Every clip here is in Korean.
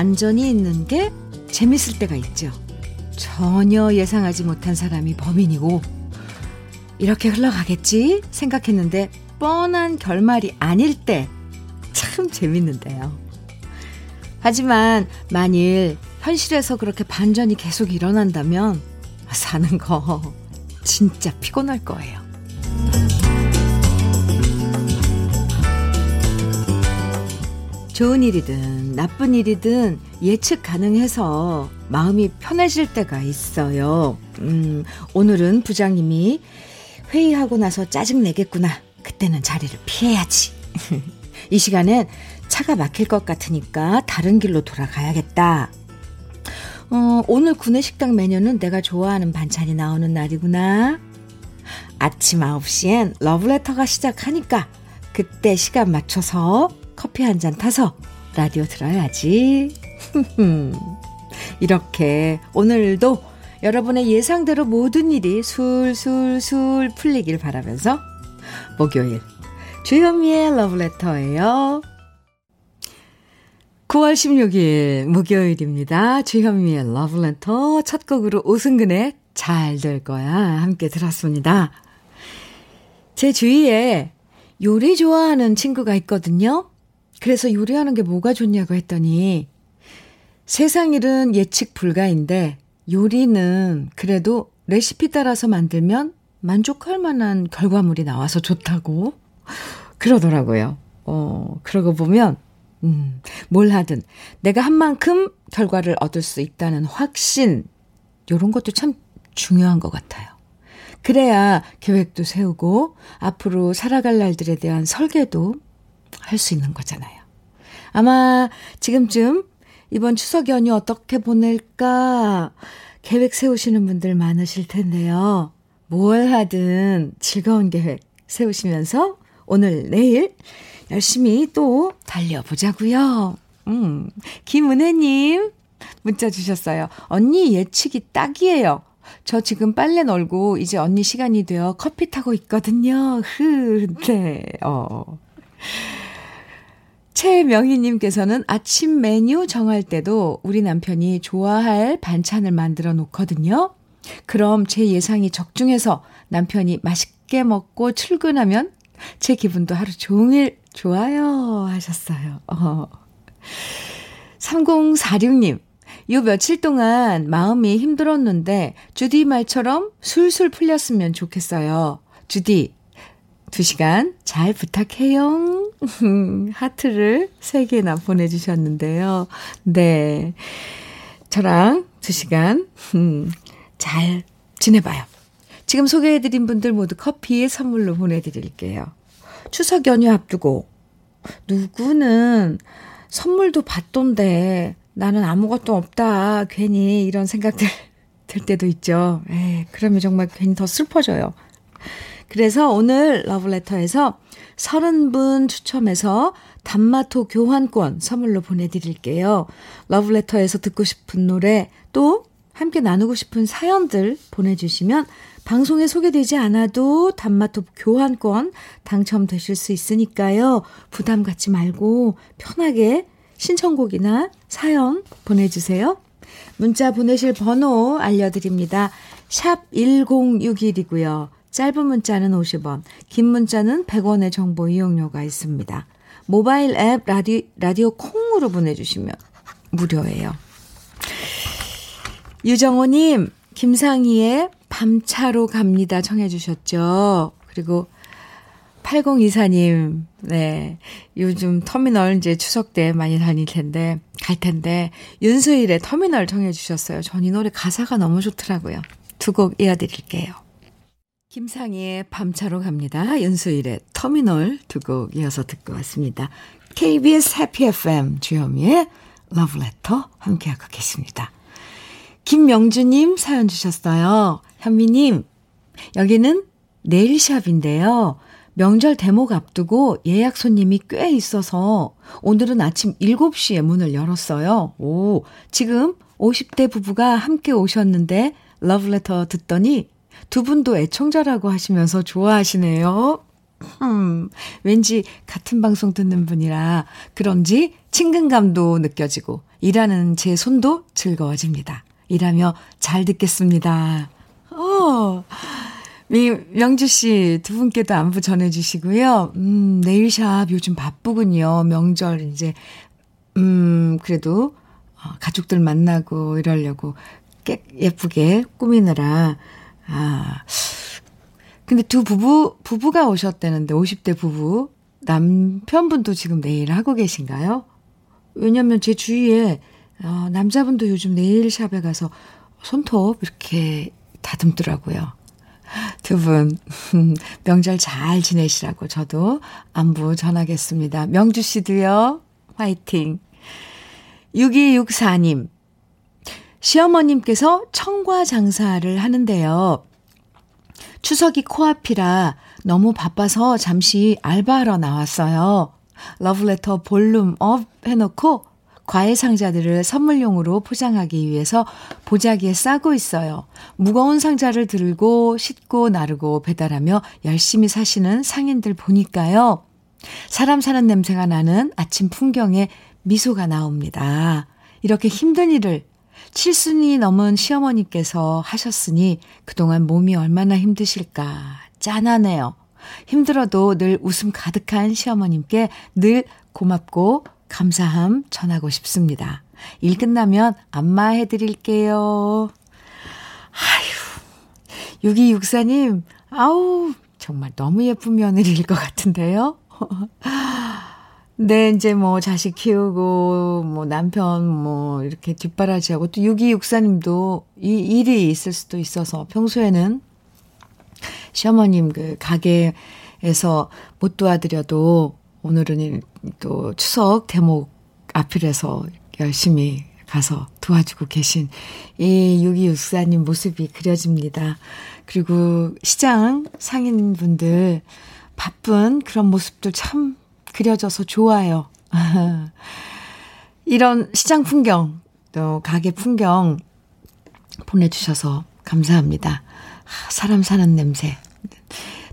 반전이 있는 게 재밌을 때가 있죠. 전혀 예상하지 못한 사람이 범인이고, 이렇게 흘러가겠지 생각했는데 뻔한 결말이 아닐 때 참 재밌는데요. 하지만 만일 현실에서 그렇게 반전이 계속 일어난다면 사는 거 진짜 피곤할 거예요. 좋은 일이든 나쁜 일이든 예측 가능해서 마음이 편해질 때가 있어요. 음, 오늘은 부장님이 회의하고 나서 짜증내겠구나. 그때는 자리를 피해야지. 이 시간엔 차가 막힐 것 같으니까 다른 길로 돌아가야겠다. 어, 오늘 구내식당 메뉴는 내가 좋아하는 반찬이 나오는 날이구나. 아침 9시엔 러브레터가 시작하니까 그때 시간 맞춰서 커피 한 잔 타서 라디오 들어야지. 이렇게 오늘도 여러분의 예상대로 모든 일이 술술술 풀리길 바라면서 목요일 주현미의 러브레터예요. 9월 16일 목요일입니다. 주현미의 러브레터 첫 곡으로 오승근의 잘 될 거야 함께 들었습니다. 제 주위에 요리 좋아하는 친구가 있거든요. 그래서 요리하는 게 뭐가 좋냐고 했더니 세상 일은 예측 불가인데 요리는 그래도 레시피 따라서 만들면 만족할 만한 결과물이 나와서 좋다고 그러더라고요. 어, 그러고 보면 음, 뭘 하든 내가 한 만큼 결과를 얻을 수 있다는 확신, 요런 것도 참 중요한 것 같아요. 그래야 계획도 세우고 앞으로 살아갈 날들에 대한 설계도 할 수 있는 거잖아요. 아마 지금쯤 이번 추석 연휴 어떻게 보낼까 계획 세우시는 분들 많으실 텐데요. 뭘 하든 즐거운 계획 세우시면서 오늘, 내일 열심히 또 달려보자고요. 음, 김은혜 님 문자 주셨어요. 언니 예측이 딱이에요. 저 지금 빨래 널고 이제 언니 시간이 되어 커피 타고 있거든요. 흐, 네, 어. 최명희님께서는 아침 메뉴 정할 때도 우리 남편이 좋아할 반찬을 만들어 놓거든요. 그럼 제 예상이 적중해서 남편이 맛있게 먹고 출근하면 제 기분도 하루 종일 좋아요 하셨어요. 어. 3046님, 요 며칠 동안 마음이 힘들었는데 주디 말처럼 술술 풀렸으면 좋겠어요. 주디, 두 시간 잘 부탁해요. 하트를 세 개나 보내주셨는데요. 네. 저랑 두 시간, 음, 잘 지내봐요. 지금 소개해드린 분들 모두 커피 선물로 보내드릴게요. 추석 연휴 앞두고 누구는 선물도 받던데 나는 아무것도 없다. 괜히 이런 생각들 들 때도 있죠. 에 그러면 정말 괜히 더 슬퍼져요. 그래서 오늘 러브레터에서 30분 추첨해서 단마토 교환권 선물로 보내드릴게요. 러브레터에서 듣고 싶은 노래 또 함께 나누고 싶은 사연들 보내주시면 방송에 소개되지 않아도 단마토 교환권 당첨되실 수 있으니까요. 부담 갖지 말고 편하게 신청곡이나 사연 보내주세요. 문자 보내실 번호 알려드립니다. 샵 1061이고요. 짧은 문자는 50원, 긴 문자는 100원의 정보 이용료가 있습니다. 모바일 앱 라디오, 라디오 콩으로 보내주시면 무료예요. 유정호님, 김상희의 밤차로 갑니다 청해 주셨죠. 그리고 8024님, 네. 요즘 터미널 이제 추석 때 많이 다닐 텐데, 갈 텐데, 윤수일의 터미널 청해 주셨어요. 전 이 노래 가사가 너무 좋더라고요. 두 곡 이어드릴게요. 김상희의 밤차로 갑니다. 윤수일의 터미널 두 곡 이어서 듣고 왔습니다. KBS 해피 FM 주현미의 러브레터 함께하고 계십니다. 김명주님 사연 주셨어요. 현미님, 여기는 네일샵인데요. 명절 대목 앞두고 예약 손님이 꽤 있어서 오늘은 아침 7시에 문을 열었어요. 오, 지금 50대 부부가 함께 오셨는데 러브레터 듣더니 두 분도 애청자라고 하시면서 좋아하시네요. 음, 왠지 같은 방송 듣는 분이라 그런지 친근감도 느껴지고 일하는 제 손도 즐거워집니다. 일하며 잘 듣겠습니다. 어, 명주 씨 두 분께도 안부 전해 주시고요. 음, 네일샵 요즘 바쁘군요. 명절 이제, 음, 그래도 어, 가족들 만나고 이러려고 깨, 예쁘게 꾸미느라, 아, 근데 두 부부, 부부가 오셨다는데, 50대 부부. 남편분도 지금 네일 하고 계신가요? 왜냐면 제 주위에, 어, 남자분도 요즘 네일샵에 가서 손톱 이렇게 다듬더라고요. 두 분, 명절 잘 지내시라고 저도 안부 전하겠습니다. 명주 씨도요, 화이팅. 6264님, 시어머님께서 청과 장사를 하는데요. 추석이 코앞이라 너무 바빠서 잠시 알바하러 나왔어요. 러브레터 volume up 해놓고 과일 상자들을 선물용으로 포장하기 위해서 보자기에 싸고 있어요. 무거운 상자를 들고 싣고 나르고 배달하며 열심히 사시는 상인들 보니까요. 사람 사는 냄새가 나는 아침 풍경에 미소가 나옵니다. 이렇게 힘든 일을 칠순이 넘은 시어머니께서 하셨으니 그동안 몸이 얼마나 힘드실까 짠하네요. 힘들어도 늘 웃음 가득한 시어머님께 늘 고맙고 감사함 전하고 싶습니다. 일 끝나면 안마해 드릴게요. 아휴, 6264님, 아우, 정말 너무 예쁜 며느리일 것 같은데요. 네, 이제 뭐 자식 키우고, 뭐 남편 뭐 이렇게 뒷바라지하고 또 6264님도 이 일이 있을 수도 있어서 평소에는 시어머님 그 가게에서 못 도와드려도 오늘은 또 추석 대목 앞이라서 열심히 가서 도와주고 계신 이 6264님 모습이 그려집니다. 그리고 시장 상인분들 바쁜 그런 모습들 참 그려져서 좋아요. 이런 시장 풍경, 또 가게 풍경 보내주셔서 감사합니다. 사람 사는 냄새.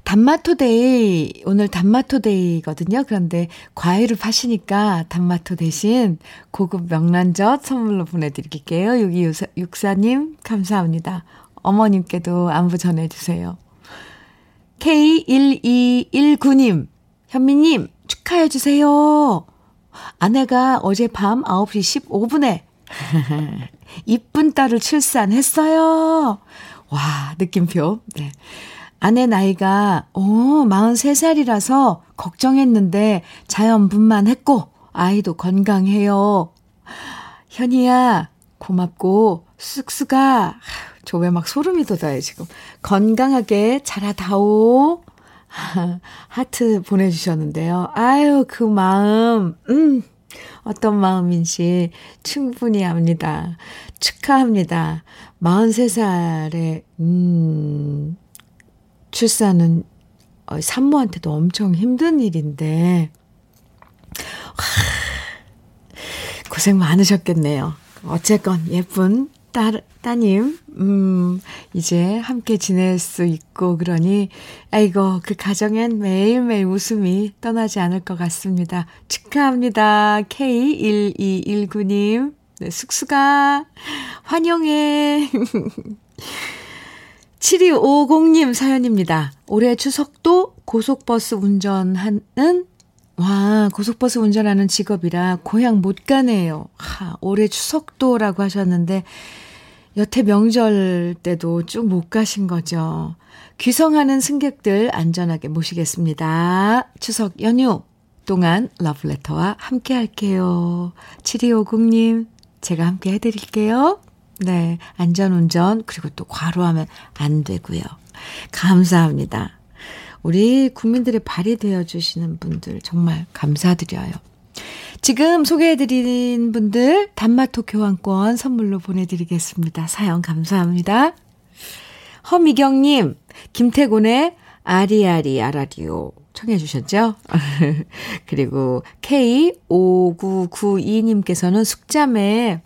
단마토데이, 오늘 단마토데이거든요. 그런데 과일을 파시니까 단마토 대신 고급 명란젓 선물로 보내드릴게요. 여기 육사님, 감사합니다. 어머님께도 안부 전해주세요. K1219님, 현미님, 축하해 주세요. 아내가 어젯밤 9시 15분에 이쁜 딸을 출산했어요. 와, 느낌표. 네. 아내 나이가, 오, 43살이라서 걱정했는데 자연분만 했고, 아이도 건강해요. 현이야, 고맙고, 쑥쑥아. 저 왜 막 소름이 돋아요, 지금. 건강하게 자라다오. 하트 보내주셨는데요. 아유, 그 마음, 음, 어떤 마음인지 충분히 압니다. 축하합니다. 43살에, 음, 출산은 어, 산모한테도 엄청 힘든 일인데, 고생 많으셨겠네요. 어쨌건 예쁜 딸, 따님, 음, 이제 함께 지낼 수 있고, 그러니, 아이고, 그 가정엔 매일매일 웃음이 떠나지 않을 것 같습니다. 축하합니다. K1219님. 네, 숙수가, 환영해. 7250님 사연입니다. 올해 추석도 고속버스 운전하는 와, 고속버스 운전하는 직업이라 고향 못 가네요. 하, 올해 추석도라고 하셨는데, 여태 명절 때도 쭉 못 가신 거죠. 귀성하는 승객들 안전하게 모시겠습니다. 추석 연휴 동안 러브레터와 함께 할게요. 7250님, 제가 함께 해드릴게요. 네, 안전운전, 그리고 또 과로하면 안 되고요. 감사합니다. 우리 국민들의 발이 되어주시는 분들 정말 감사드려요. 지금 소개해드린 분들 단마토 교환권 선물로 보내드리겠습니다. 사연 감사합니다. 허미경님, 김태곤의 아리아리 아라리오 청해 주셨죠? 그리고 K5992님께서는 숙자매,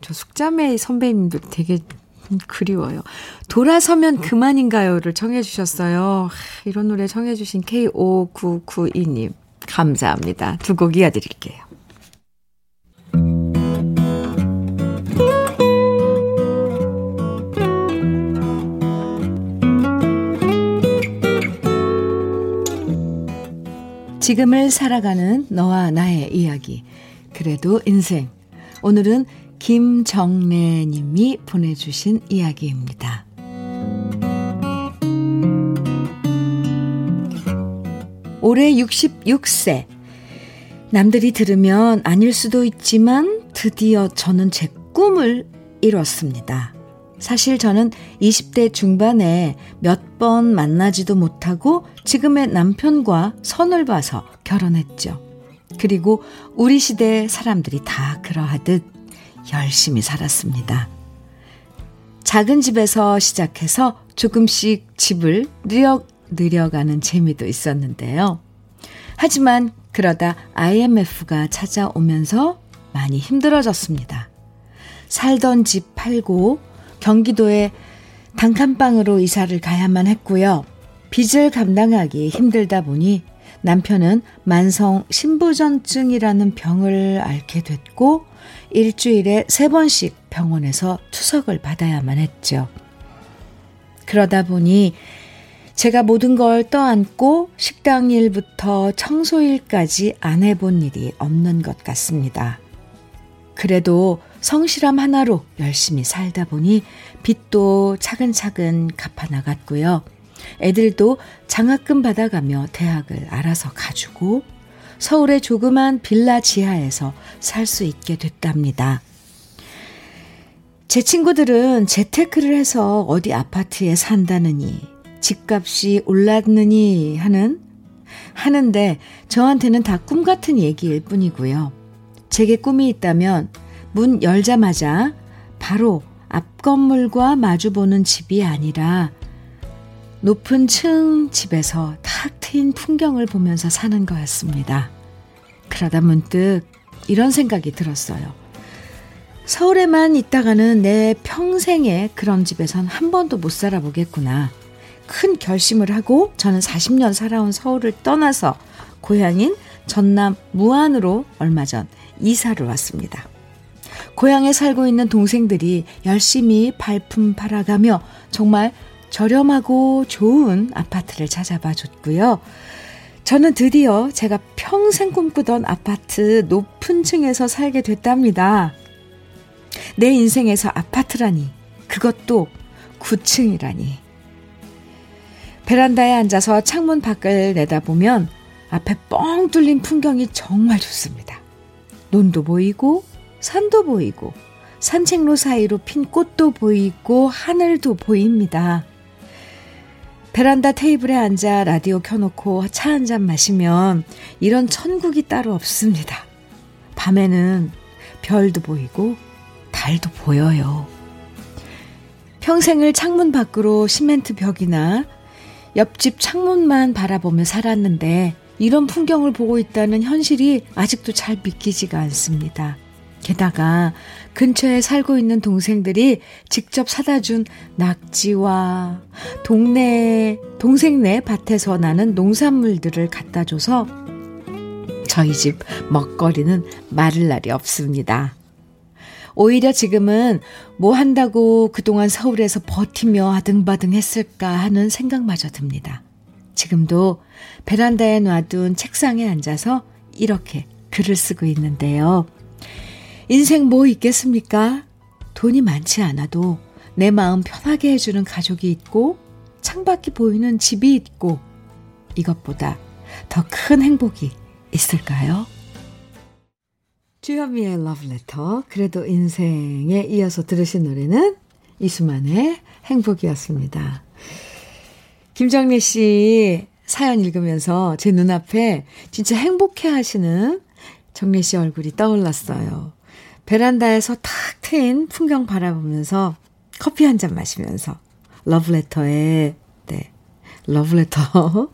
저 숙자매 선배님들 되게 음, 그리워요. 돌아서면 그만인가요를 청해 주셨어요. 이런 노래 청해 주신 K5992님 감사합니다. 두 곡 이어드릴게요. 지금을 살아가는 너와 나의 이야기. 그래도 인생. 오늘은 김정래 님이 보내주신 이야기입니다. 올해 66세. 남들이 들으면 아닐 수도 있지만 드디어 저는 제 꿈을 이뤘습니다. 사실 저는 20대 중반에 몇 번 만나지도 못하고 지금의 남편과 선을 봐서 결혼했죠. 그리고 우리 시대 사람들이 다 그러하듯 열심히 살았습니다. 작은 집에서 시작해서 조금씩 집을 늘려, 늘려가는 재미도 있었는데요. 하지만 그러다 IMF가 찾아오면서 많이 힘들어졌습니다. 살던 집 팔고 경기도에 단칸방으로 이사를 가야만 했고요. 빚을 감당하기 힘들다 보니 남편은 만성 신부전증이라는 병을 앓게 됐고 일주일에 세 번씩 병원에서 투석을 받아야만 했죠. 그러다 보니 제가 모든 걸 떠안고 식당 일부터 청소 일까지 안 해본 일이 없는 것 같습니다. 그래도 성실함 하나로 열심히 살다 보니 빚도 차근차근 갚아나갔고요. 애들도 장학금 받아가며 대학을 알아서 가주고 서울의 조그만 빌라 지하에서 살 수 있게 됐답니다. 제 친구들은 재테크를 해서 어디 아파트에 산다느니 집값이 올랐느니 하는 하는데 저한테는 다 꿈 같은 얘기일 뿐이고요. 제게 꿈이 있다면 문 열자마자 바로 앞 건물과 마주보는 집이 아니라 높은 층 집에서 탁 트인 풍경을 보면서 사는 거였습니다. 그러다 문득 이런 생각이 들었어요. 서울에만 있다가는 내 평생에 그런 집에선 한 번도 못 살아보겠구나. 큰 결심을 하고 저는 40년 살아온 서울을 떠나서 고향인 전남 무안으로 얼마 전 이사를 왔습니다. 고향에 살고 있는 동생들이 열심히 발품 팔아가며 정말 저렴하고 좋은 아파트를 찾아봐 줬고요. 저는 드디어 제가 평생 꿈꾸던 아파트 높은 층에서 살게 됐답니다. 내 인생에서 아파트라니, 그것도 9층이라니. 베란다에 앉아서 창문 밖을 내다보면 앞에 뻥 뚫린 풍경이 정말 좋습니다. 논도 보이고, 산도 보이고 산책로 사이로 핀 꽃도 보이고 하늘도 보입니다. 베란다 테이블에 앉아 라디오 켜놓고 차 한 잔 마시면 이런 천국이 따로 없습니다. 밤에는 별도 보이고 달도 보여요. 평생을 창문 밖으로 시멘트 벽이나 옆집 창문만 바라보며 살았는데 이런 풍경을 보고 있다는 현실이 아직도 잘 믿기지가 않습니다. 게다가 근처에 살고 있는 동생들이 직접 사다 준 낙지와 동네, 동생 네 밭에서 나는 농산물들을 갖다 줘서 저희 집 먹거리는 마를 날이 없습니다. 오히려 지금은 뭐 한다고 그동안 서울에서 버티며 아등바등 했을까 하는 생각마저 듭니다. 지금도 베란다에 놔둔 책상에 앉아서 이렇게 글을 쓰고 있는데요. 인생 뭐 있겠습니까? 돈이 많지 않아도 내 마음 편하게 해주는 가족이 있고 창밖이 보이는 집이 있고 이것보다 더 큰 행복이 있을까요? 주현미의 러브레터 그래도 인생에 이어서 들으신 노래는 이수만의 행복이었습니다. 김정래 씨 사연 읽으면서 제 눈앞에 진짜 행복해 하시는 정래 씨 얼굴이 떠올랐어요. 베란다에서 탁 트인 풍경 바라보면서 커피 한 잔 마시면서 러브레터에 네 러브레터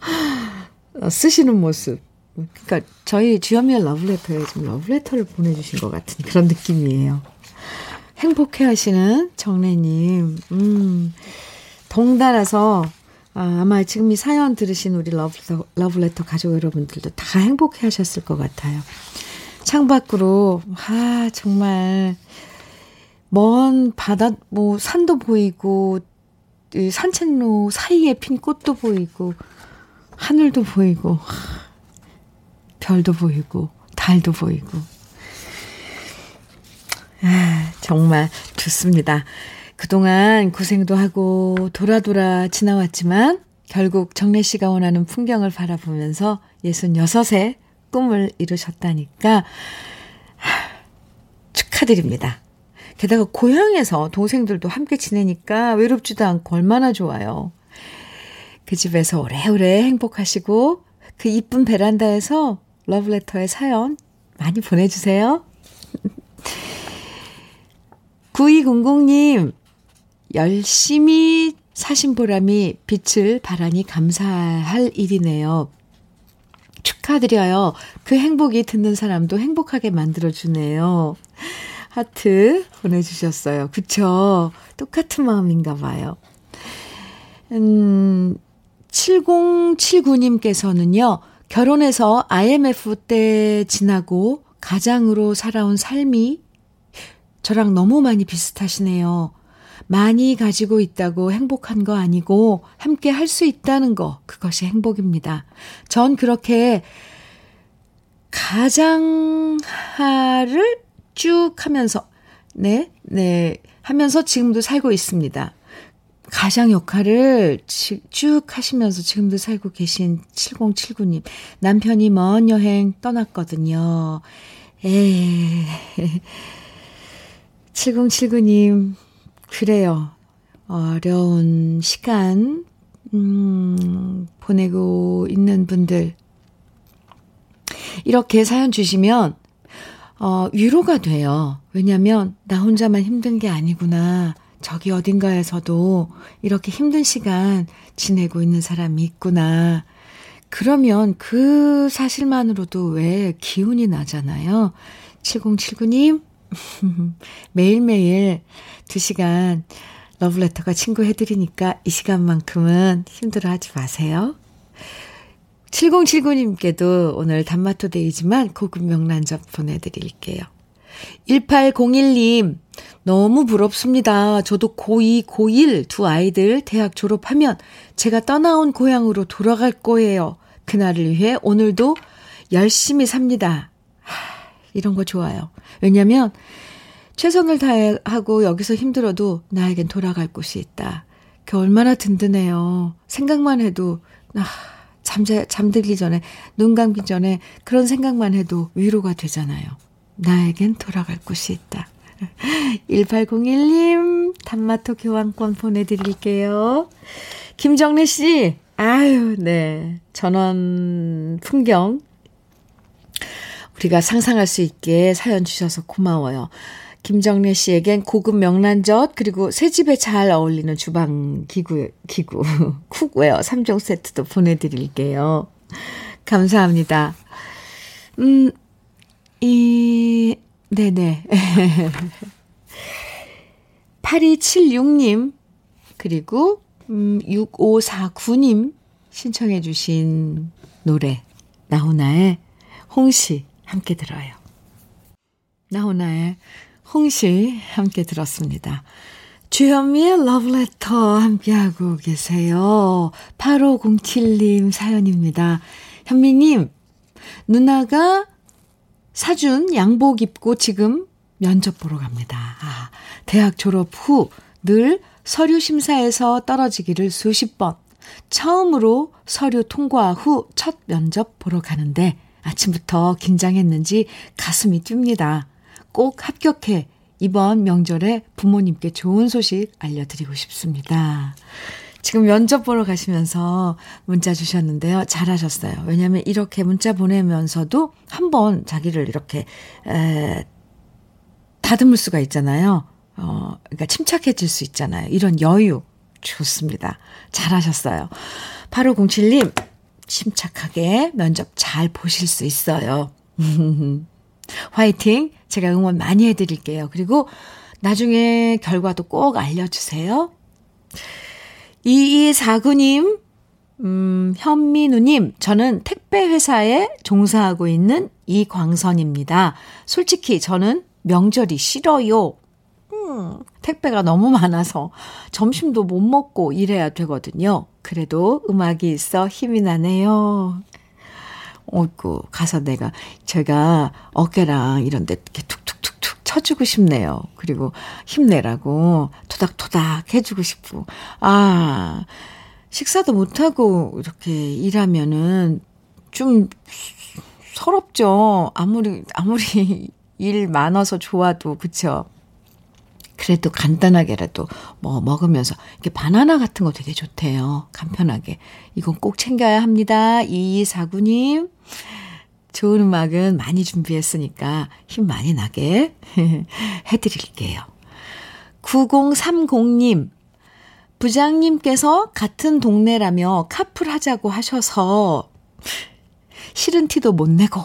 쓰시는 모습 그러니까 저희 주현미의 러브레터에 좀 러브레터를 보내주신 것 같은 그런 느낌이에요. 행복해 하시는 정래님. 음, 동달아서 아, 아마 지금 이 사연 들으신 우리 러브레터, 러브레터 가족 여러분들도 다 행복해 하셨을 것 같아요. 창밖으로, 아, 정말, 먼 바다, 뭐, 산도 보이고, 산책로 사이에 핀 꽃도 보이고, 하늘도 보이고, 별도 보이고, 달도 보이고. 아, 정말 좋습니다. 그동안 고생도 하고 돌아 돌아 지나왔지만 결국 정래 씨가 원하는 풍경을 바라보면서 66세 꿈을 이루셨다니까 축하드립니다. 게다가 고향에서 동생들도 함께 지내니까 외롭지도 않고 얼마나 좋아요. 그 집에서 오래오래 행복하시고 그 이쁜 베란다에서 러브레터의 사연 많이 보내주세요. 9200님, 열심히 사신 보람이 빛을 바라니 감사할 일이네요. 축하드려요. 그 행복이 듣는 사람도 행복하게 만들어주네요. 하트 보내주셨어요. 그쵸? 똑같은 마음인가 봐요. 음, 7079님께서는요, 결혼해서 IMF 때 지나고 가장으로 살아온 삶이 저랑 너무 많이 비슷하시네요. 많이 가지고 있다고 행복한 거 아니고 함께 할 수 있다는 거, 그것이 행복입니다. 전 그렇게 가장하를 쭉 하면서, 네, 네, 하면서 지금도 살고 있습니다. 가장 역할을 쭉 하시면서 지금도 살고 계신 7079님. 남편이 먼 여행 떠났거든요. 에 7079님, 그래요. 어려운 시간, 음, 보내고 있는 분들. 이렇게 사연 주시면, 어, 위로가 돼요. 왜냐면, 나 혼자만 힘든 게 아니구나. 저기 어딘가에서도 이렇게 힘든 시간 지내고 있는 사람이 있구나. 그러면 그 사실만으로도 왜 기운이 나잖아요. 7079님, 매일매일 2시간 러브레터가 친구 해드리니까 이 시간만큼은 힘들어 하지 마세요. 7079님께도 오늘 단마토 데이지만 고급 명란젓 보내드릴게요. 1801님, 너무 부럽습니다. 저도 고2, 고1 두 아이들 대학 졸업하면 제가 떠나온 고향으로 돌아갈 거예요. 그날을 위해 오늘도 열심히 삽니다. 하, 이런 거 좋아요. 왜냐면 최선을 다하고 여기서 힘들어도 나에겐 돌아갈 곳이 있다. 그 얼마나 든든해요. 생각만 해도 아, 잠자 잠들기 전에 눈 감기 전에 그런 생각만 해도 위로가 되잖아요. 나에겐 돌아갈 곳이 있다. 1801님, 단마토 교환권 보내드릴게요. 김정래 씨, 아유, 네. 전원 풍경 우리가 상상할 수 있게 사연 주셔서 고마워요. 김정래 씨에겐 고급 명란젓 그리고 새 집에 잘 어울리는 주방 기구 기구 cookware 3종 세트도 보내 드릴게요. 감사합니다. 음, 이, 네네. 8276님, 그리고, 음, 6549님 신청해 주신 노래, 나훈아의 홍시. 함께 들어요. 나훈아의 홍시 함께 들었습니다. 주현미의 러브레터 함께하고 계세요. 8507님 사연입니다. 현미님, 누나가 사준 양복 입고 지금 면접 보러 갑니다. 아, 대학 졸업 후 늘 서류 심사에서 떨어지기를 수십 번. 처음으로 서류 통과 후 첫 면접 보러 가는데 아침부터 긴장했는지 가슴이 뜁니다. 꼭 합격해 이번 명절에 부모님께 좋은 소식 알려드리고 싶습니다. 지금 면접 보러 가시면서 문자 주셨는데요. 잘하셨어요. 왜냐하면 이렇게 문자 보내면서도 한 번 자기를 이렇게 에, 다듬을 수가 있잖아요. 어, 그러니까 침착해질 수 있잖아요. 이런 여유 좋습니다. 잘하셨어요. 8507님 침착하게 면접 잘 보실 수 있어요. 화이팅! 제가 응원 많이 해드릴게요. 그리고 나중에 결과도 꼭 알려주세요. 2249님, 음, 현민우님, 저는 택배회사에 종사하고 있는 이광선입니다. 솔직히 저는 명절이 싫어요. 음, 택배가 너무 많아서 점심도 못 먹고 일해야 되거든요. 그래도 음악이 있어 힘이 나네요. 어이구, 가서 내가, 제가 어깨랑 이런 데 이렇게 툭툭툭툭 쳐주고 싶네요. 그리고 힘내라고 토닥토닥 해주고 싶고. 아, 식사도 못하고 이렇게 일하면은 좀 서럽죠. 아무리, 아무리 일 많아서 좋아도, 그쵸? 그래도 간단하게라도 뭐 먹으면서 이렇게 바나나 같은 거 되게 좋대요. 간편하게. 이건 꼭 챙겨야 합니다. 2249님. 좋은 음악은 많이 준비했으니까 힘 많이 나게 해드릴게요. 9030님. 부장님께서 같은 동네라며 카풀하자고 하셔서 싫은 티도 못 내고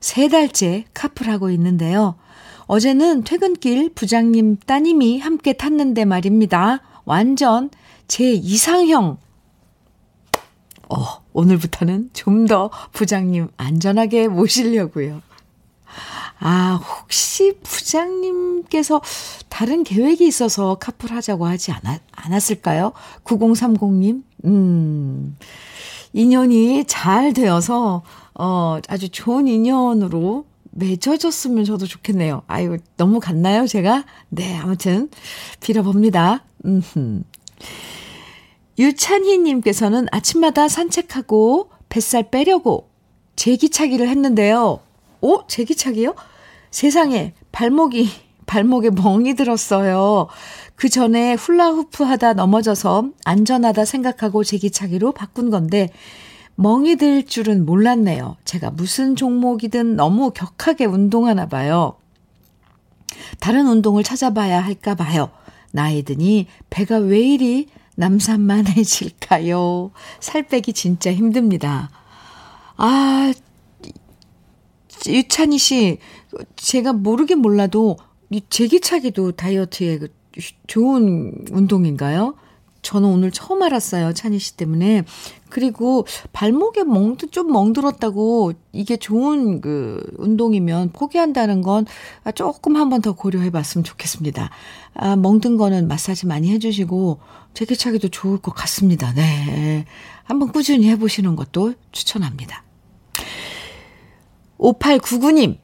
세 달째 카풀하고 있는데요. 어제는 퇴근길 부장님 따님이 함께 탔는데 말입니다. 완전 제 이상형. 어, 오늘부터는 좀 더 부장님 안전하게 모시려고요. 아, 혹시 부장님께서 다른 계획이 있어서 카풀하자고 하지 않았, 않았을까요? 9030님? 음, 인연이 잘 되어서, 어, 아주 좋은 인연으로 맺어졌으면 저도 좋겠네요. 아유, 너무 갔나요, 제가? 네, 아무튼, 빌어봅니다. 음흠. 유찬희님께서는 아침마다 산책하고 뱃살 빼려고 제기차기를 했는데요. 오, 제기차기요? 세상에, 발목이, 발목에 멍이 들었어요. 그 전에 훌라후프 하다 넘어져서 안전하다 생각하고 제기차기로 바꾼 건데, 멍이 들 줄은 몰랐네요. 제가 무슨 종목이든 너무 격하게 운동하나 봐요. 다른 운동을 찾아봐야 할까 봐요. 나이 드니 배가 왜 이리 남산만해질까요? 살 빼기 진짜 힘듭니다. 아, 유찬희 씨, 제가 모르긴 몰라도 이 제기차기도 다이어트에 그 좋은 운동인가요? 저는 오늘 처음 알았어요. 찬희 씨 때문에. 그리고 발목에 멍도 좀 멍들었다고 이게 좋은 그 운동이면 포기한다는 건 조금 한 번 더 고려해 봤으면 좋겠습니다. 아, 멍든 거는 마사지 많이 해주시고 재기차기도 좋을 것 같습니다. 네. 한번 꾸준히 해보시는 것도 추천합니다. 5899님.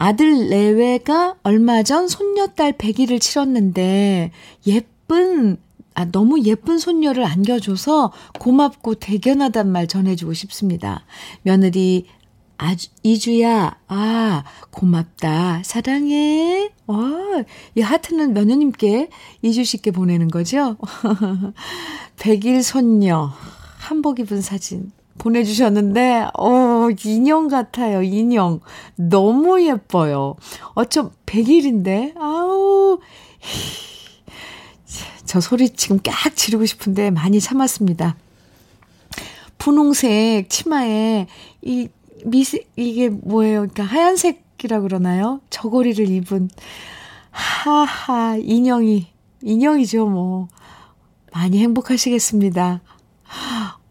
아들 내외가 얼마 전 손녀딸 100일을 치렀는데 예쁜 아, 너무 예쁜 손녀를 안겨줘서 고맙고 대견하단 말 전해주고 싶습니다. 며느리, 아주, 이주야, 아, 고맙다. 사랑해. 와, 이 하트는 며느님께, 이주 씨께 보내는 거죠? 백일 손녀, 한복 입은 사진 보내주셨는데, 어, 인형 같아요, 인형. 너무 예뻐요. 어쩜 백일인데 아우, 저 소리 지금 깍 지르고 싶은데 많이 참았습니다. 분홍색 치마에 이 미세 이게 뭐예요? 그러니까 하얀색이라 그러나요? 저고리를 입은 하하 인형이 인형이죠 뭐 많이 행복하시겠습니다.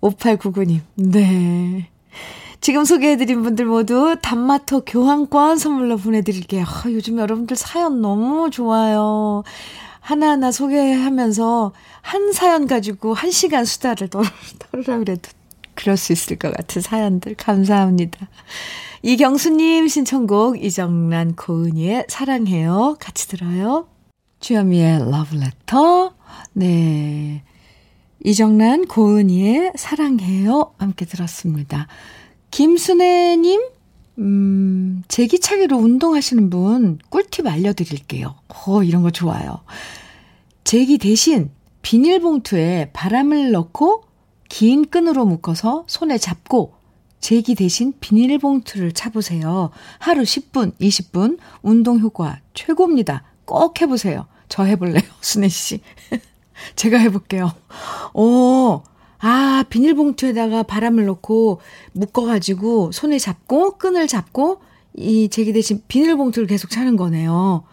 5899님 네. 지금 소개해드린 분들 모두 단마토 교환권 선물로 보내드릴게요. 아, 요즘 여러분들 사연 너무 좋아요. 하나하나 소개하면서 한 사연 가지고 한 시간 수다를 떨, 떨으라 그래도 그럴 수 있을 것 같은 사연들 감사합니다. 이경수님 신청곡 이정란 고은이의 사랑해요 같이 들어요. 주현미의 러브레터 네 이정란 고은이의 사랑해요 함께 들었습니다. 김순애님 음, 제기차기로 운동하시는 분 꿀팁 알려드릴게요. 어, 이런 거 좋아요. 제기 대신 비닐봉투에 바람을 넣고 긴 끈으로 묶어서 손에 잡고 제기 대신 비닐봉투를 차보세요. 하루 10분, 20분 운동 효과 최고입니다. 꼭 해보세요. 저 해볼래요, 순애 씨. 제가 해볼게요. 오, 아, 비닐봉투에다가 바람을 넣고 묶어가지고 손에 잡고 끈을 잡고 이 제기 대신 비닐봉투를 계속 차는 거네요.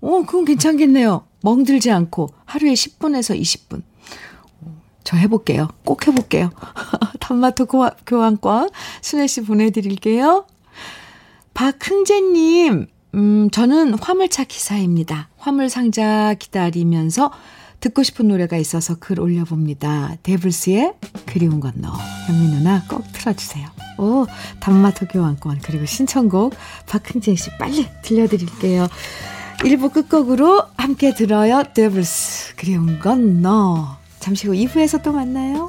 오, 그건 괜찮겠네요. 멍들지 않고 하루에 10분에서 20분. 저 해볼게요. 꼭 해볼게요. 단마토 교환권 순혜 씨 보내드릴게요. 박흥재님, 음, 저는 화물차 기사입니다. 화물 상자 기다리면서 듣고 싶은 노래가 있어서 글 올려봅니다. 데블스의 그리운 건너. 현미 누나 꼭 틀어주세요. 오, 단마토 교환권, 그리고 신청곡 박흥진 씨 빨리 들려드릴게요. 1부 끝곡으로 함께 들어요. 데블스, 그리운 건너. 잠시 후 2부에서 또 만나요.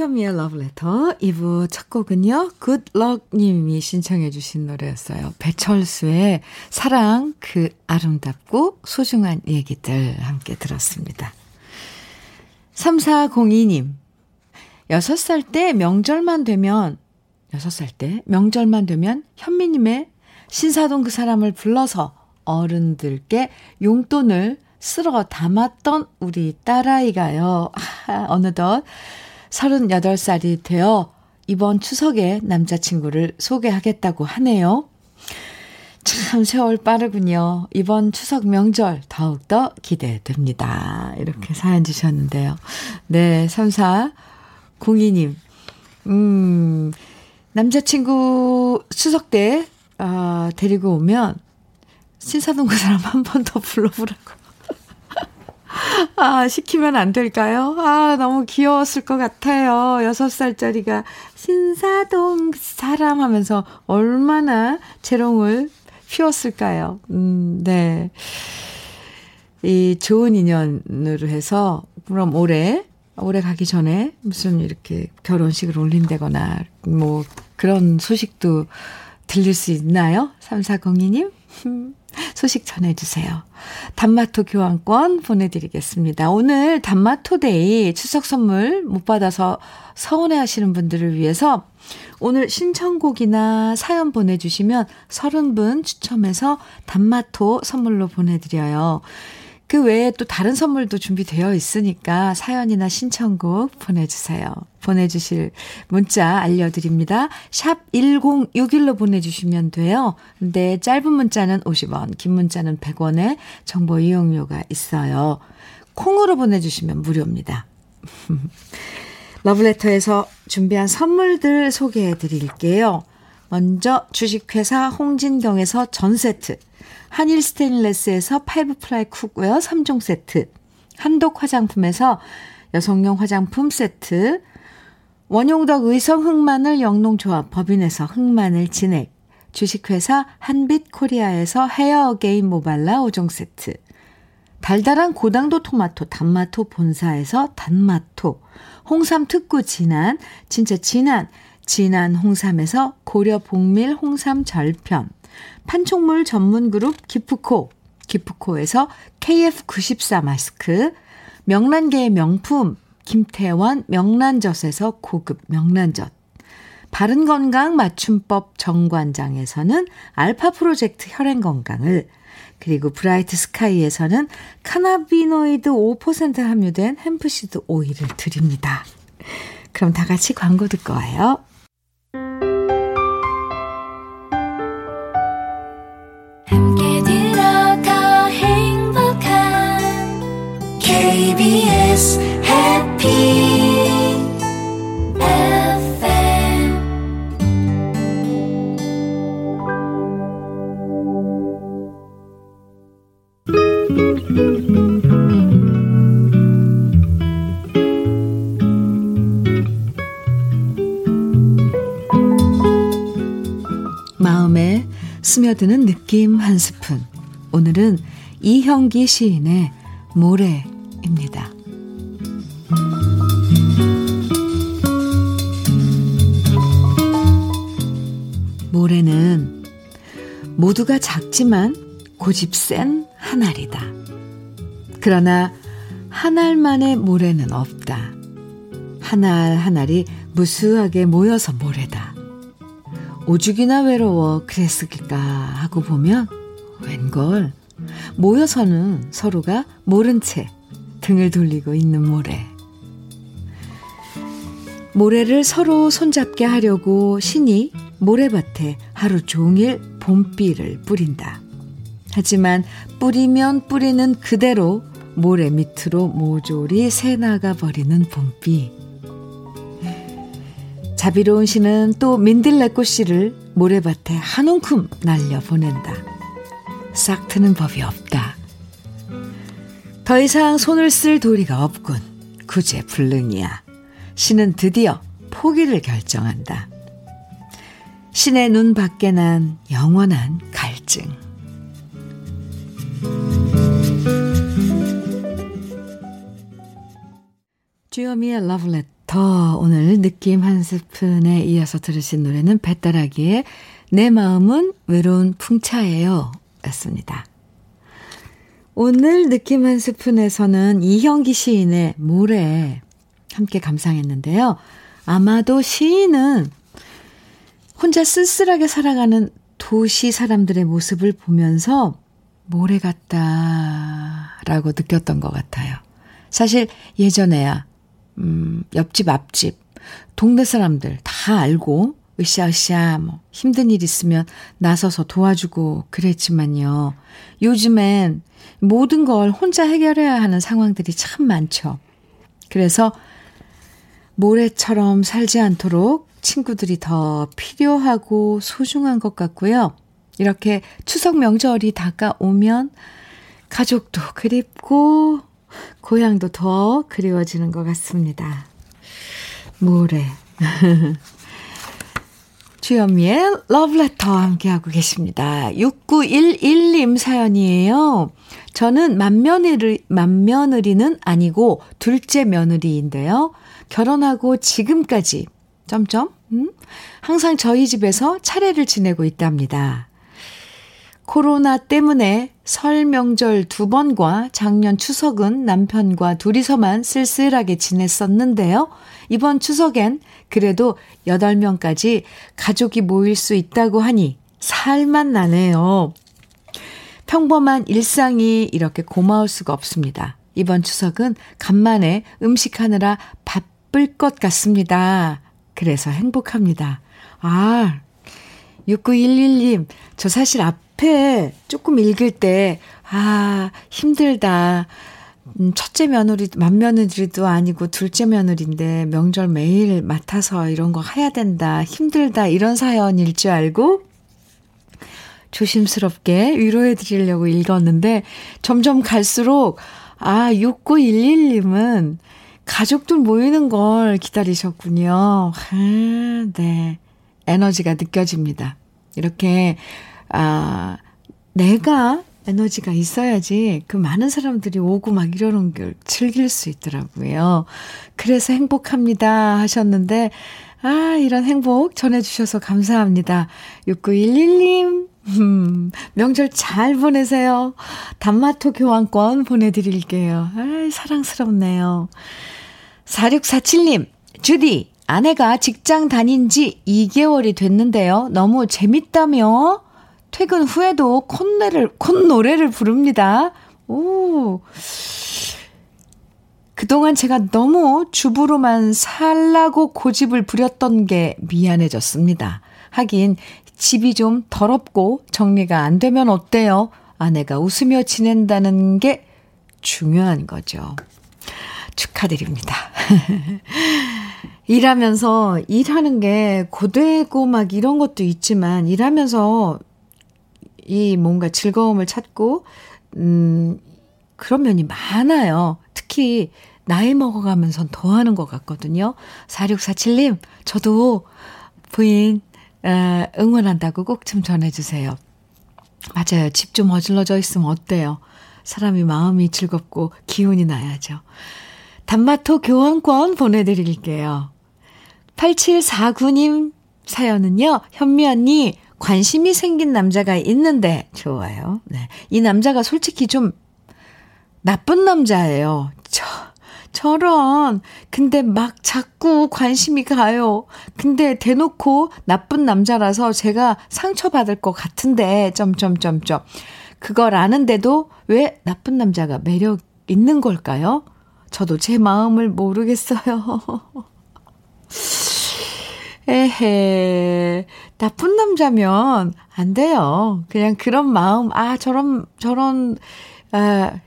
주현미의 Letter 2부 첫 곡은요. Good Luck 님이 신청해 주신 노래였어요. 배철수의 사랑 그 아름답고 소중한 얘기들 함께 들었습니다. 3402님 6살 때 명절만 되면 6살 때 명절만 되면 현미님의 신사동 그 사람을 불러서 어른들께 용돈을 쓸어 담았던 우리 딸아이가요. 아, 어느덧 38살이 되어 이번 추석에 남자친구를 소개하겠다고 하네요. 참 세월 빠르군요. 이번 추석 명절 더욱더 기대됩니다. 이렇게 사연 주셨는데요. 네, 3402님. 음, 남자친구 추석 때, 아, 데리고 오면, 신사동 그 사람 한 번 더 불러보라고. 아, 시키면 안 될까요? 아, 너무 귀여웠을 것 같아요. 여섯 살짜리가 신사동 그 사람 하면서 얼마나 재롱을 피웠을까요? 음, 네. 이 좋은 인연으로 해서, 그럼 올해 오래 가기 전에 무슨 이렇게 결혼식을 올린다거나 뭐 그런 소식도 들릴 수 있나요? 3402님? 소식 전해주세요. 단마토 교환권 보내드리겠습니다. 오늘 단마토데이 추석 선물 못 받아서 서운해 하시는 분들을 위해서 오늘 신청곡이나 사연 보내주시면 30분 추첨해서 단마토 선물로 보내드려요. 그 외에 또 다른 선물도 준비되어 있으니까 사연이나 신청곡 보내주세요. 보내주실 문자 알려드립니다. 샵 1061로 보내주시면 돼요. 근데 짧은 문자는 50원, 긴 문자는 100원의 정보 이용료가 있어요. 콩으로 보내주시면 무료입니다. 러브레터에서 준비한 선물들 소개해 드릴게요. 먼저 주식회사 홍진경에서 전 세트. 한일 스테인레스에서 five ply cookware 3종 세트, 한독 화장품에서 여성용 화장품 세트, 원용덕 의성 흑마늘 영농조합 법인에서 흑마늘 진액, 주식회사 한빛 코리아에서 헤어 어게인 모발라 5종 세트, 달달한 고당도 토마토 단마토 본사에서 단마토, 홍삼 특구 진한, 진짜 진한, 진한 홍삼에서 고려 복밀 홍삼 절편, 판촉물 전문 그룹 기프코, 기프코에서 KF94 마스크, 명란계의 명품 김태원 명란젓에서 고급 명란젓, 바른건강 맞춤법 정관장에서는 알파 프로젝트 혈행건강을, 그리고 브라이트 스카이에서는 cannabinoid 5% 함유된 hempseed oil을 드립니다. 그럼 다 같이 광고 듣고 와요. 한 스푼. 오늘은 이형기 시인의 모래입니다. 모래는 모두가 작지만 고집 센 한 알이다. 그러나 한 알만의 모래는 없다. 한 알 한 알이 무수하게 모여서 모래다. 오죽이나 외로워 그랬을까 하고 보면 웬걸 모여서는 서로가 모른 채 등을 돌리고 있는 모래. 모래를 서로 손잡게 하려고 신이 모래밭에 하루 종일 봄비를 뿌린다. 하지만 뿌리면 뿌리는 그대로 모래 밑으로 모조리 새나가 버리는 봄비. 자비로운 신은 또 민들레꽃 씨를 모래밭에 한 움큼 날려 보낸다. 싹 트는 법이 없다. 더 이상 손을 쓸 도리가 없군. 구제불능이야. 신은 드디어 포기를 결정한다. 신의 눈 밖에 난 영원한 갈증. 주여미의 러브레터 오늘 느낌 한 스푼에 이어서 들으신 노래는 배따라기의 내 마음은 외로운 풍차예요 였습니다. 오늘 느낌 한 스푼에서는 이형기 시인의 모래 함께 감상했는데요. 아마도 시인은 혼자 쓸쓸하게 살아가는 도시 사람들의 모습을 보면서 모래 같다라고 느꼈던 것 같아요. 사실 예전에야 음, 옆집, 앞집, 동네 사람들 다 알고, 으쌰으쌰, 뭐, 힘든 일 있으면 나서서 도와주고 그랬지만요. 요즘엔 모든 걸 혼자 해결해야 하는 상황들이 참 많죠. 그래서 모래처럼 살지 않도록 친구들이 더 필요하고 소중한 것 같고요. 이렇게 추석 명절이 다가오면 가족도 그립고 고향도 더 그리워지는 것 같습니다. 모래. 주현미의 러브레터 함께하고 계십니다. 6911님 사연이에요. 저는 맏며느리, 맏며느리는 아니고 둘째 며느리인데요. 결혼하고 지금까지, 점점, 음? 항상 저희 집에서 차례를 지내고 있답니다. 코로나 때문에 설 명절 두 번과 작년 추석은 남편과 둘이서만 쓸쓸하게 지냈었는데요. 이번 추석엔 그래도 8명까지 가족이 모일 수 있다고 하니 살만 나네요. 평범한 일상이 이렇게 고마울 수가 없습니다. 이번 추석은 간만에 음식하느라 바쁠 것 같습니다. 그래서 행복합니다. 아, 6911님, 저 사실 앞 앞에 조금 읽을 때, 아, 힘들다. 음, 첫째 며느리, 맏며느리도 아니고 둘째 며느리인데 명절 매일 맡아서 이런 거 해야 된다. 힘들다. 이런 사연일 줄 알고 조심스럽게 위로해 드리려고 읽었는데 점점 갈수록 아, 6911님은 가족들 모이는 걸 기다리셨군요. 아, 네. 에너지가 느껴집니다. 이렇게 아, 내가 에너지가 있어야지 그 많은 사람들이 오고 막 이러는 걸 즐길 수 있더라고요. 그래서 행복합니다 하셨는데, 아, 이런 행복 전해주셔서 감사합니다. 6911님, 음, 명절 잘 보내세요. 단마토 교환권 보내드릴게요. 아, 사랑스럽네요. 4647님, 주디, 아내가 직장 다닌 지 2개월이 됐는데요. 너무 재밌다며? 퇴근 후에도 콧노래를, 콧노래를 부릅니다. 오. 그동안 제가 너무 주부로만 살라고 고집을 부렸던 게 미안해졌습니다. 하긴 집이 좀 더럽고 정리가 안 되면 어때요? 아내가 웃으며 지낸다는 게 중요한 거죠. 축하드립니다. 일하면서 일하는 게 고되고 막 이런 것도 있지만 일하면서 이 뭔가 즐거움을 찾고, 음, 그런 면이 많아요. 특히 나이 먹어가면서 더 하는 것 같거든요. 4647님, 저도 부인, 어, 응원한다고 꼭 좀 전해주세요. 맞아요. 집 좀 어질러져 있으면 어때요? 사람이 마음이 즐겁고 기운이 나야죠. 단마토 교환권 보내드릴게요. 8749님 사연은요, 현미 언니, 관심이 생긴 남자가 있는데, 좋아요. 네. 이 남자가 솔직히 좀 나쁜 남자예요. 저, 저런. 근데 막 자꾸 관심이 가요. 근데 대놓고 나쁜 남자라서 제가 상처받을 것 같은데, 점점점점. 그걸 아는데도 왜 나쁜 남자가 매력 있는 걸까요? 저도 제 마음을 모르겠어요. 에헤, 나쁜 남자면 안 돼요. 그냥 그런 마음, 아, 저런, 저런, 아,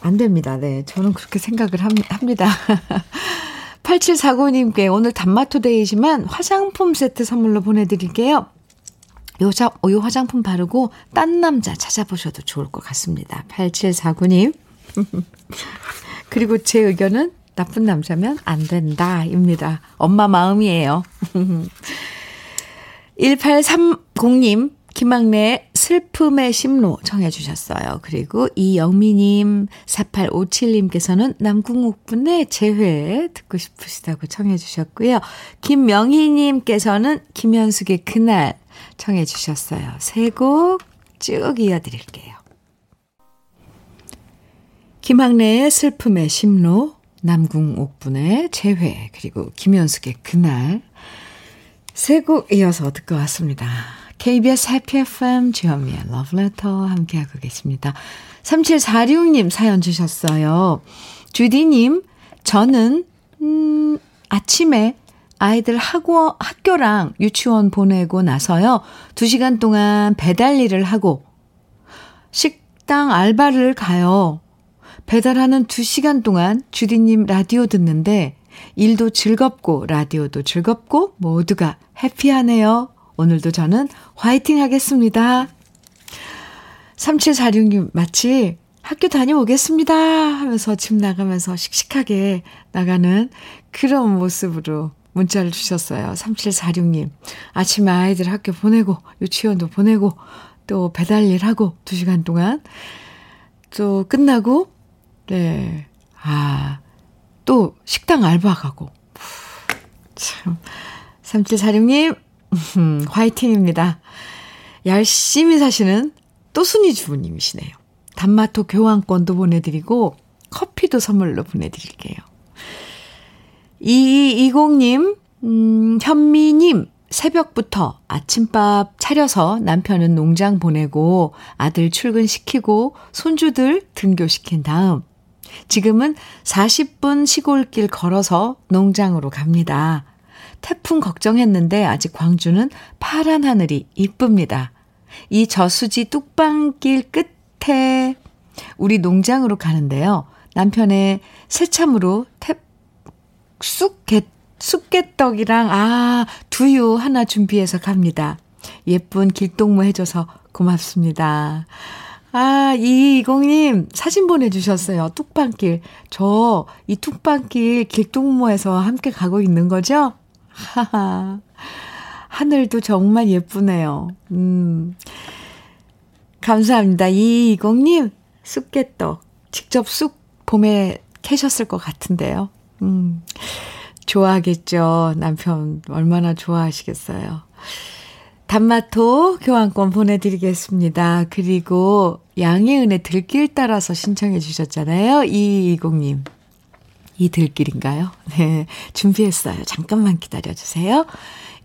안 됩니다. 네. 저는 그렇게 생각을 합니다. 8749님께 오늘 단마토데이지만 화장품 세트 선물로 보내드릴게요. 요, 자, 요 화장품 바르고 딴 남자 찾아보셔도 좋을 것 같습니다. 8749님. 그리고 제 의견은 나쁜 남자면 안 된다. 입니다. 엄마 마음이에요. 1830님, 김학래 슬픔의 심로 청해주셨어요. 그리고 이영미님, 4857님께서는 남궁옥분의 재회 듣고 싶으시다고 청해주셨고요. 김명희님께서는 김현숙의 그날 청해주셨어요. 세 곡 쭉 이어드릴게요. 김학래의 슬픔의 심로, 남궁옥분의 재회, 그리고 김현숙의 그날 세 곡 이어서 듣고 왔습니다. KBS 해피 FM 주현미의 러브레터 함께하고 계십니다. 3746님 사연 주셨어요. 주디님, 저는, 음, 아침에 아이들 학원, 학교랑 유치원 보내고 나서요. 2시간 동안 배달 일을 하고 식당 알바를 가요. 배달하는 2시간 동안 주디님 라디오 듣는데 일도 즐겁고 라디오도 즐겁고 모두가 해피하네요. 오늘도 저는 화이팅 하겠습니다. 3746님 마치 학교 다녀오겠습니다 하면서 집 나가면서 씩씩하게 나가는 그런 모습으로 문자를 주셨어요. 3746님. 아침에 아이들 학교 보내고, 유치원도 보내고, 또 배달 일 하고, 2시간 동안. 또 끝나고, 네. 아, 또 식당 알바 가고. 참. 3746님, 음, 화이팅입니다. 열심히 사시는 또 순이 주부님이시네요. 단마토 교환권도 보내드리고 커피도 선물로 보내드릴게요. 2220님, 음, 현미님, 새벽부터 아침밥 차려서 남편은 농장 보내고 아들 출근시키고 손주들 등교시킨 다음 지금은 40분 시골길 걸어서 농장으로 갑니다. 태풍 걱정했는데 아직 광주는 파란 하늘이 이쁩니다. 이 저수지 뚝방길 끝에 우리 농장으로 가는데요. 남편의 새참으로 태, 쑥개, 쑥개떡이랑, 아, 두유 하나 준비해서 갑니다. 예쁜 길동무 해줘서 고맙습니다. 아, 이이공님 사진 보내주셨어요. 뚝방길. 저 이 뚝방길 길동무에서 함께 가고 있는 거죠? 하하. 하늘도 정말 예쁘네요. 음. 감사합니다. 이이공님 쑥개떡. 직접 쑥 봄에 캐셨을 것 같은데요. 음. 좋아하겠죠. 남편 얼마나 좋아하시겠어요. 단마토 교환권 보내드리겠습니다. 그리고 양혜은의 들길 따라서 신청해 주셨잖아요. 이이공님. 이 들길인가요? 네. 준비했어요. 잠깐만 기다려주세요.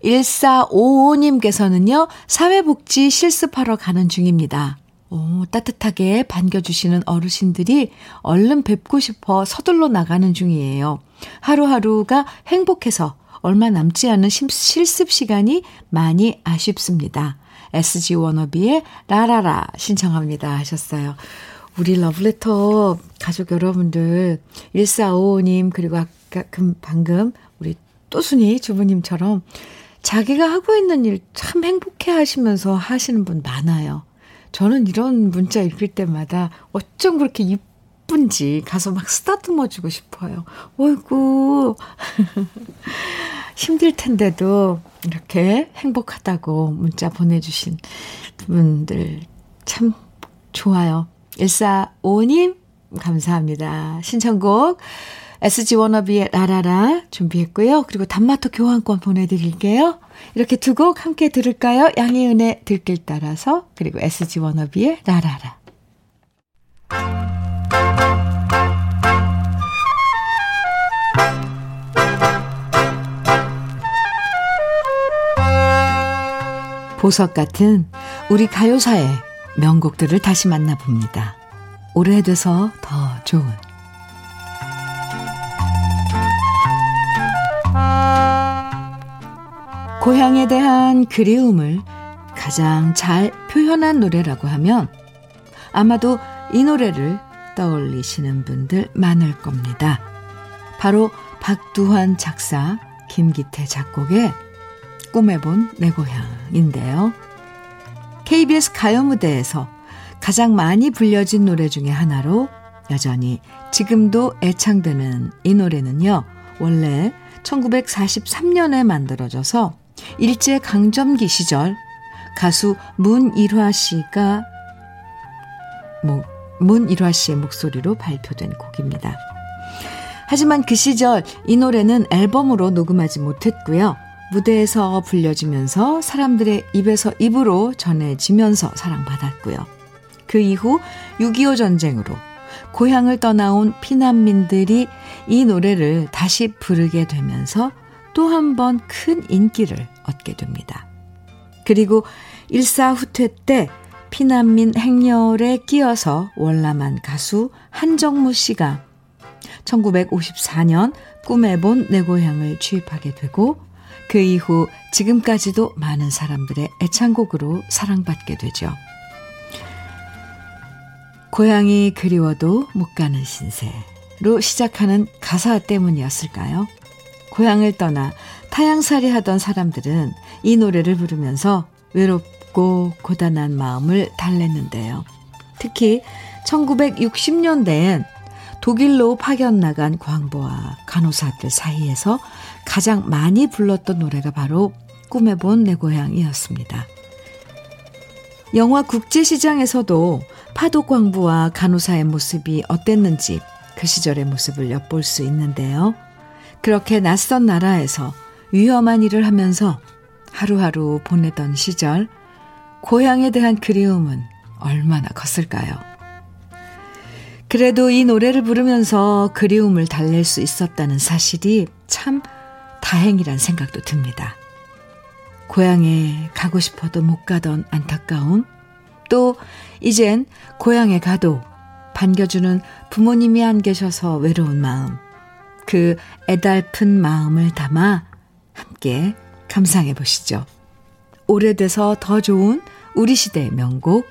1455님께서는요, 사회복지 실습하러 가는 중입니다. 오, 따뜻하게 반겨주시는 어르신들이 얼른 뵙고 싶어 서둘러 나가는 중이에요. 하루하루가 행복해서 얼마 남지 않은 실습 시간이 많이 아쉽습니다. SG 워너비의 라라라 신청합니다 하셨어요. 우리 러브레터 가족 여러분들 1455님 그리고 아까 방금 우리 또순이 주부님처럼 자기가 하고 있는 일 참 행복해 하시면서 하시는 분 많아요. 저는 이런 문자 읽을 때마다 어쩜 그렇게 이쁜지 가서 막 쓰다듬어 주고 싶어요. 어이구. 힘들 텐데도 이렇게 행복하다고 문자 보내주신 분들 참 좋아요. 1455님, 감사합니다. 신청곡, SG 워너비의 라라라 준비했고요. 그리고 단마토 교환권 보내드릴게요. 이렇게 두 곡 함께 들을까요? 양의 은혜 들길 따라서, 그리고 SG 워너비의 라라라. 보석 같은 우리 가요사의 명곡들을 다시 만나봅니다. 오래돼서 더 좋은 고향에 대한 그리움을 가장 잘 표현한 노래라고 하면 아마도 이 노래를 떠올리시는 분들 많을 겁니다. 바로 박두환 작사, 김기태 작곡의 꿈에본 내 고향인데요. KBS 가요 무대에서 가장 많이 불려진 노래 중의 하나로 여전히 지금도 애창되는 이 노래는요, 원래 1943년에 만들어져서 일제 강점기 시절 가수 문일화 씨가 뭐 문일화 씨의 목소리로 발표된 곡입니다. 하지만 그 시절 이 노래는 앨범으로 녹음하지 못했고요. 무대에서 불려지면서 사람들의 입에서 입으로 전해지면서 사랑받았고요. 그 이후 6.25 전쟁으로 고향을 떠나온 피난민들이 이 노래를 다시 부르게 되면서 또 한 번 큰 인기를 얻게 됩니다. 그리고 일사후퇴 때 피난민 행렬에 끼어서 월남한 가수 한정무 씨가 1954년 꿈에 본 내 고향을 취입하게 되고 그 이후 지금까지도 많은 사람들의 애창곡으로 사랑받게 되죠. 고향이 그리워도 못 가는 신세로 시작하는 가사 때문이었을까요? 고향을 떠나 타양살이 하던 사람들은 이 노래를 부르면서 외롭고 고단한 마음을 달랬는데요. 특히 1960년대엔 독일로 파견 나간 광부와 간호사들 사이에서 가장 많이 불렀던 노래가 바로 꿈에 본 내 고향이었습니다. 영화 국제시장에서도 파도 광부와 간호사의 모습이 어땠는지 그 시절의 모습을 엿볼 수 있는데요. 그렇게 낯선 나라에서 위험한 일을 하면서 하루하루 보내던 시절, 고향에 대한 그리움은 얼마나 컸을까요? 그래도 이 노래를 부르면서 그리움을 달랠 수 있었다는 사실이 참 다행이란 생각도 듭니다. 고향에 가고 싶어도 못 가던 안타까움, 또 이젠 고향에 가도 반겨주는 부모님이 안 계셔서 외로운 마음, 그 애달픈 마음을 담아 함께 감상해 보시죠. 오래돼서 더 좋은 우리 시대의 명곡,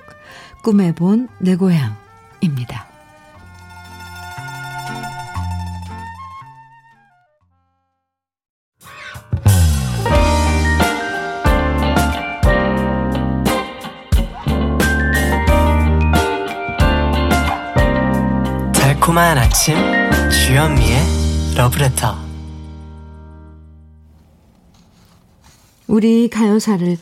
꿈에 본 내 고향입니다. 달콤한 아침 주현미의 러브레터 우리 가요사를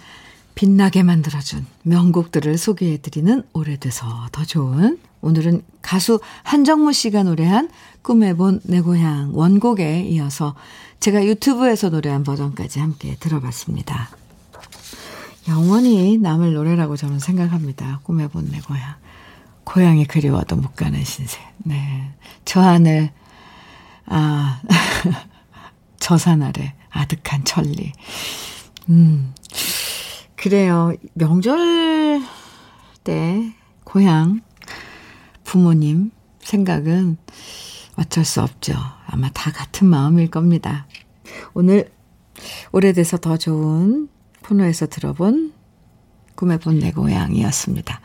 빛나게 만들어준 명곡들을 소개해드리는 오래돼서 더 좋은 오늘은 가수 한정무 씨가 노래한 꿈에 본 내 고향 원곡에 이어서 제가 유튜브에서 노래한 버전까지 함께 들어봤습니다. 영원히 남을 노래라고 저는 생각합니다. 꿈에 본 내 고향. 고향이 그리워도 못 가는 신세. 네. 저 하늘, 아, 저 산 아래 아득한 천리. 음, 그래요. 명절 때 고향 부모님 생각은 어쩔 수 없죠. 아마 다 같은 마음일 겁니다. 오늘 오래돼서 더 좋은 코너에서 들어본 꿈에 본내 고향이었습니다.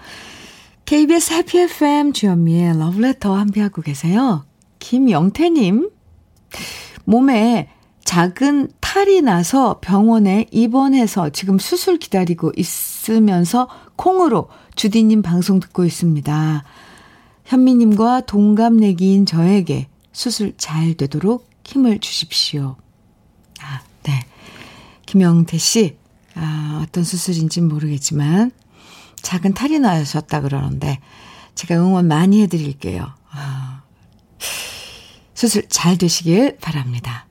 KBS 해피 FM 주현미의 러브레터 함께하고 계세요. 김영태님, 몸에 작은 탈이 나서 병원에 입원해서 지금 수술 기다리고 있으면서 콩으로 주디님 방송 듣고 있습니다. 현미님과 동갑내기인 저에게 수술 잘 되도록 힘을 주십시오. 아, 네. 김영태 씨, 아, 어떤 수술인지 모르겠지만, 작은 탈이 나셨다 그러는데 제가 응원 많이 해드릴게요. 아, 수술 잘 되시길 바랍니다.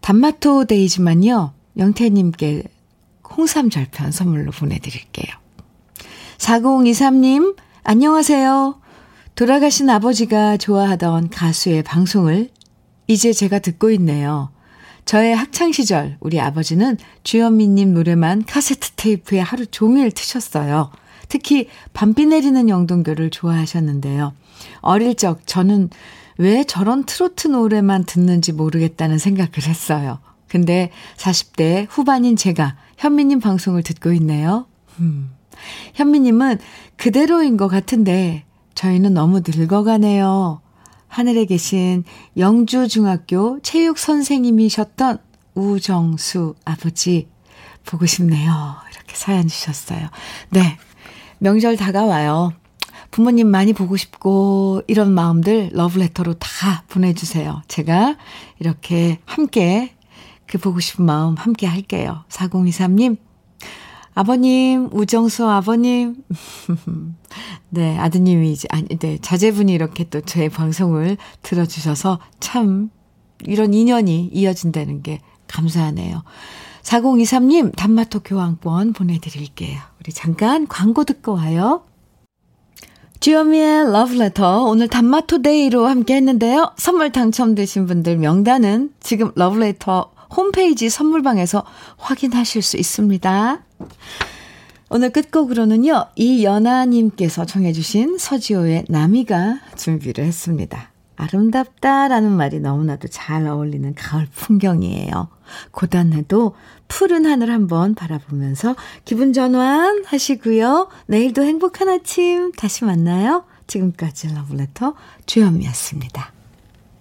단마토 데이지만요. 영태님께 홍삼 절편 선물로 보내드릴게요. 4023님, 안녕하세요. 돌아가신 아버지가 좋아하던 가수의 방송을 이제 제가 듣고 있네요. 저의 학창시절 우리 아버지는 주현미님 노래만 카세트 테이프에 하루 종일 트셨어요. 특히 밤비 내리는 영동교를 좋아하셨는데요. 어릴 적 저는 왜 저런 트로트 노래만 듣는지 모르겠다는 생각을 했어요. 근데 40대 후반인 제가 현미님 방송을 듣고 있네요. 음. 현미님은 그대로인 것 같은데 저희는 너무 늙어가네요. 하늘에 계신 영주중학교 체육 선생님이셨던 우정수 아버지 보고 싶네요. 이렇게 사연 주셨어요. 네. 명절 다가와요. 부모님 많이 보고 싶고 이런 마음들 러브레터로 다 보내주세요. 제가 이렇게 함께 그 보고 싶은 마음 함께 할게요. 4023님 아버님, 우정수 아버님. 네, 아드님이 아니, 네, 자제분이 이렇게 또 제 방송을 들어주셔서 참, 이런 인연이 이어진다는 게 감사하네요. 4023님, 단마토 교환권 보내드릴게요. 우리 잠깐 광고 듣고 와요. 주현미의 러브레터 오늘 단마토 day로 함께 했는데요. 선물 당첨되신 분들 명단은 지금 러브레터 홈페이지 선물방에서 확인하실 수 있습니다. 오늘 끝곡으로는요, 이연아님께서 정해주신 서지호의 나미가 준비를 했습니다. 아름답다라는 말이 너무나도 잘 어울리는 가을 풍경이에요. 고단해도 푸른 하늘 한번 바라보면서 기분 전환 하시고요. 내일도 행복한 아침 다시 만나요. 지금까지 러브레터 주현미였습니다.